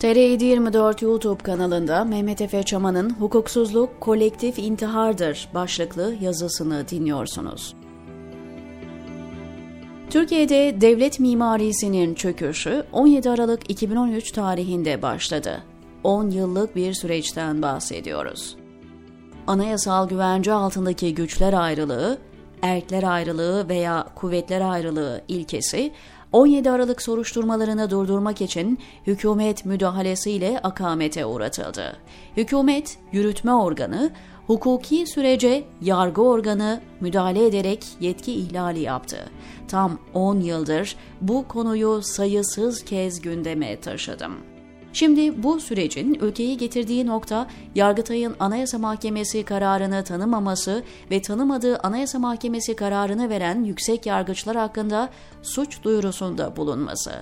TR724 YouTube kanalında Mehmet Efe Çaman'ın Hukuksuzluk Kolektif İntihardır başlıklı yazısını dinliyorsunuz. Türkiye'de devlet mimarisinin çöküşü 17 Aralık 2013 tarihinde başladı. 10 yıllık bir süreçten bahsediyoruz. Anayasal güvence altındaki güçler ayrılığı, erkler ayrılığı veya kuvvetler ayrılığı ilkesi 17 Aralık soruşturmalarını durdurmak için hükümet müdahalesiyle akamete uğratıldı. Hükümet, yürütme organı, hukuki sürece yargı organı müdahale ederek yetki ihlali yaptı. Tam 10 yıldır bu konuyu sayısız kez gündeme taşıdım. Şimdi bu sürecin ülkeyi getirdiği nokta Yargıtay'ın Anayasa Mahkemesi kararını tanımaması ve tanımadığı Anayasa Mahkemesi kararını veren yüksek yargıçlar hakkında suç duyurusunda bulunması.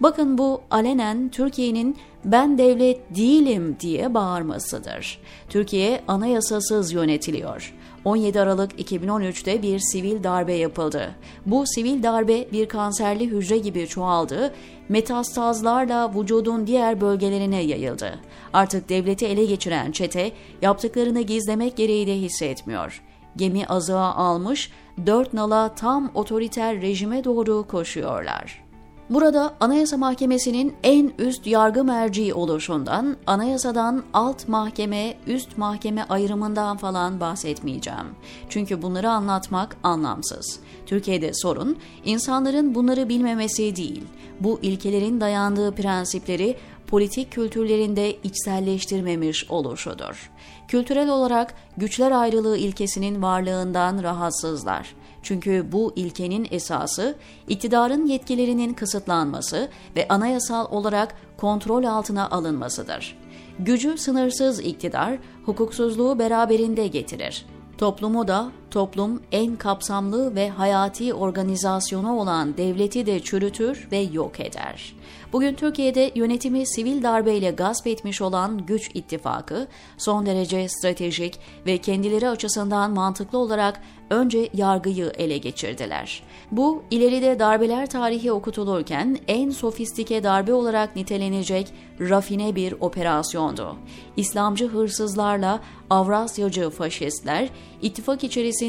Bakın bu alenen Türkiye'nin ben devlet değilim diye bağırmasıdır. Türkiye anayasasız yönetiliyor. 17 Aralık 2013'te bir sivil darbe yapıldı. Bu sivil darbe bir kanserli hücre gibi çoğaldı, metastazlarla vücudun diğer bölgelerine yayıldı. Artık devleti ele geçiren çete yaptıklarını gizlemek gereği de hissetmiyor. Gemi azığa almış, dört nala tam otoriter rejime doğru koşuyorlar. Burada Anayasa Mahkemesi'nin en üst yargı merciği oluşundan, anayasadan alt mahkeme, üst mahkeme ayrımından falan bahsetmeyeceğim. Çünkü bunları anlatmak anlamsız. Türkiye'de sorun, insanların bunları bilmemesi değil, bu ilkelerin dayandığı prensipleri politik kültürlerinde içselleştirmemiş oluşudur. Kültürel olarak güçler ayrılığı ilkesinin varlığından rahatsızlar. Çünkü bu ilkenin esası iktidarın yetkilerinin kısıtlanması ve anayasal olarak kontrol altına alınmasıdır. Gücü sınırsız iktidar hukuksuzluğu beraberinde getirir. Toplumu da toplum en kapsamlı ve hayati organizasyonu olan devleti de çürütür ve yok eder. Bugün Türkiye'de yönetimi sivil darbeyle gasp etmiş olan güç ittifakı son derece stratejik ve kendileri açısından mantıklı olarak önce yargıyı ele geçirdiler. Bu ileride darbeler tarihi okutulurken en sofistike darbe olarak nitelenecek rafine bir operasyondu. İslamcı hırsızlarla Avrasyacı faşistler ittifak içerisinde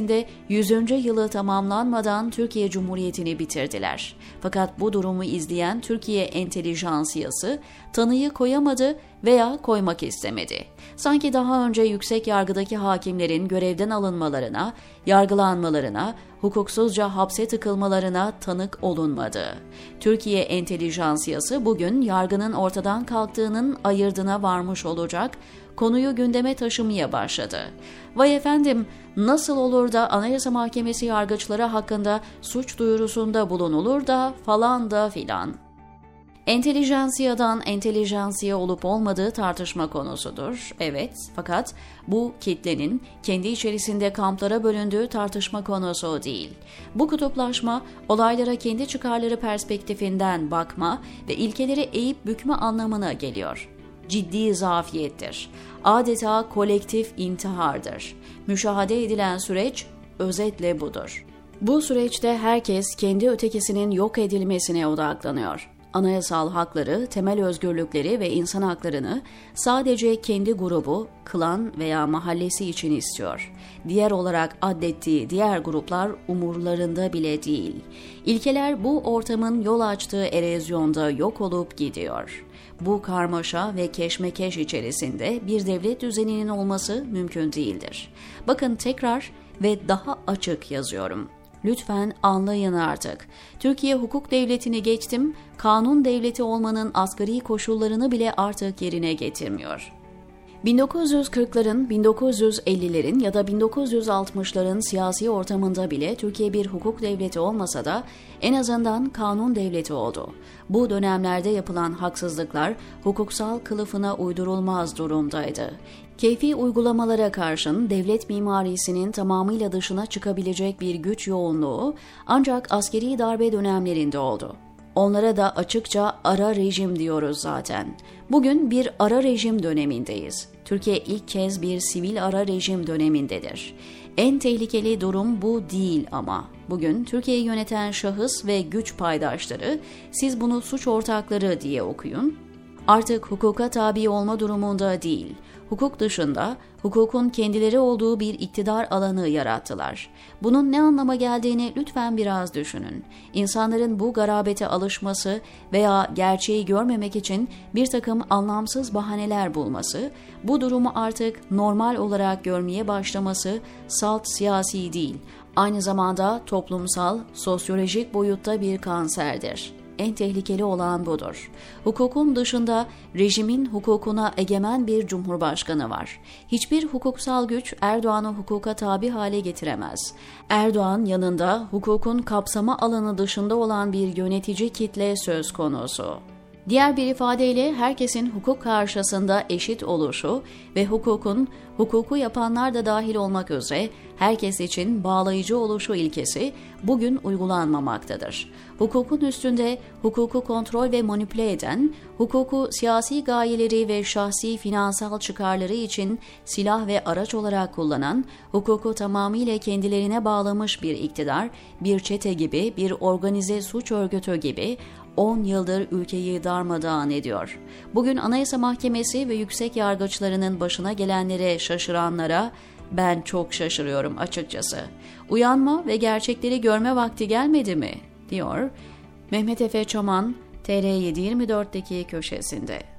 100. yılı tamamlanmadan Türkiye Cumhuriyeti'ni bitirdiler. Fakat bu durumu izleyen Türkiye entelijansiyası tanıyı koyamadı veya koymak istemedi. Sanki daha önce yüksek yargıdaki hakimlerin görevden alınmalarına, yargılanmalarına, hukuksuzca hapse tıkılmalarına tanık olunmadı. Türkiye entelijansiyası bugün yargının ortadan kalktığının ayırdına varmış olacak, konuyu gündeme taşımaya başladı. Vay efendim nasıl olur da Anayasa Mahkemesi yargıçları hakkında suç duyurusunda bulunulur da falan da filan. Entelijansiyadan entelijansiya olup olmadığı tartışma konusudur. Evet, fakat bu kitlenin kendi içerisinde kamplara bölündüğü tartışma konusu değil. Bu kutuplaşma olaylara kendi çıkarları perspektifinden bakma ve ilkeleri eğip bükme anlamına geliyor. Ciddi zafiyettir. Adeta kolektif intihardır. Müşahede edilen süreç özetle budur. Bu süreçte herkes kendi ötekisinin yok edilmesine odaklanıyor anayasal hakları, temel özgürlükleri ve insan haklarını sadece kendi grubu, klan veya mahallesi için istiyor. Diğer olarak addettiği diğer gruplar umurlarında bile değil. İlkeler bu ortamın yol açtığı erozyonda yok olup gidiyor. Bu karmaşa ve keşmekeş içerisinde bir devlet düzeninin olması mümkün değildir. Bakın tekrar ve daha açık yazıyorum. Lütfen anlayın artık. Türkiye hukuk devletini geçtim, kanun devleti olmanın asgari koşullarını bile artık yerine getirmiyor. 1940'ların, 1950'lerin ya da 1960'ların siyasi ortamında bile Türkiye bir hukuk devleti olmasa da en azından kanun devleti oldu. Bu dönemlerde yapılan haksızlıklar hukuksal kılıfına uydurulmaz durumdaydı. Keyfi uygulamalara karşın devlet mimarisinin tamamıyla dışına çıkabilecek bir güç yoğunluğu ancak askeri darbe dönemlerinde oldu. Onlara da açıkça ara rejim diyoruz zaten. Bugün bir ara rejim dönemindeyiz. Türkiye ilk kez bir sivil ara rejim dönemindedir. En tehlikeli durum bu değil ama. Bugün Türkiye'yi yöneten şahıs ve güç paydaşları siz bunu suç ortakları diye okuyun artık hukuka tabi olma durumunda değil, hukuk dışında hukukun kendileri olduğu bir iktidar alanı yarattılar. Bunun ne anlama geldiğini lütfen biraz düşünün. İnsanların bu garabete alışması veya gerçeği görmemek için bir takım anlamsız bahaneler bulması, bu durumu artık normal olarak görmeye başlaması salt siyasi değil, aynı zamanda toplumsal, sosyolojik boyutta bir kanserdir. En tehlikeli olan budur. Hukukun dışında rejimin hukukuna egemen bir cumhurbaşkanı var. Hiçbir hukuksal güç Erdoğan'ı hukuka tabi hale getiremez. Erdoğan yanında hukukun kapsama alanı dışında olan bir yönetici kitle söz konusu. Diğer bir ifadeyle herkesin hukuk karşısında eşit oluşu ve hukukun hukuku yapanlar da dahil olmak üzere herkes için bağlayıcı oluşu ilkesi bugün uygulanmamaktadır. Hukukun üstünde hukuku kontrol ve manipüle eden, hukuku siyasi gayeleri ve şahsi finansal çıkarları için silah ve araç olarak kullanan, hukuku tamamıyla kendilerine bağlamış bir iktidar, bir çete gibi, bir organize suç örgütü gibi 10 yıldır ülkeyi darmadağın ediyor. Bugün Anayasa Mahkemesi ve yüksek yargıçlarının başına gelenlere şaşıranlara ben çok şaşırıyorum açıkçası. Uyanma ve gerçekleri görme vakti gelmedi mi? diyor Mehmet Efe Çoman TR724'deki köşesinde.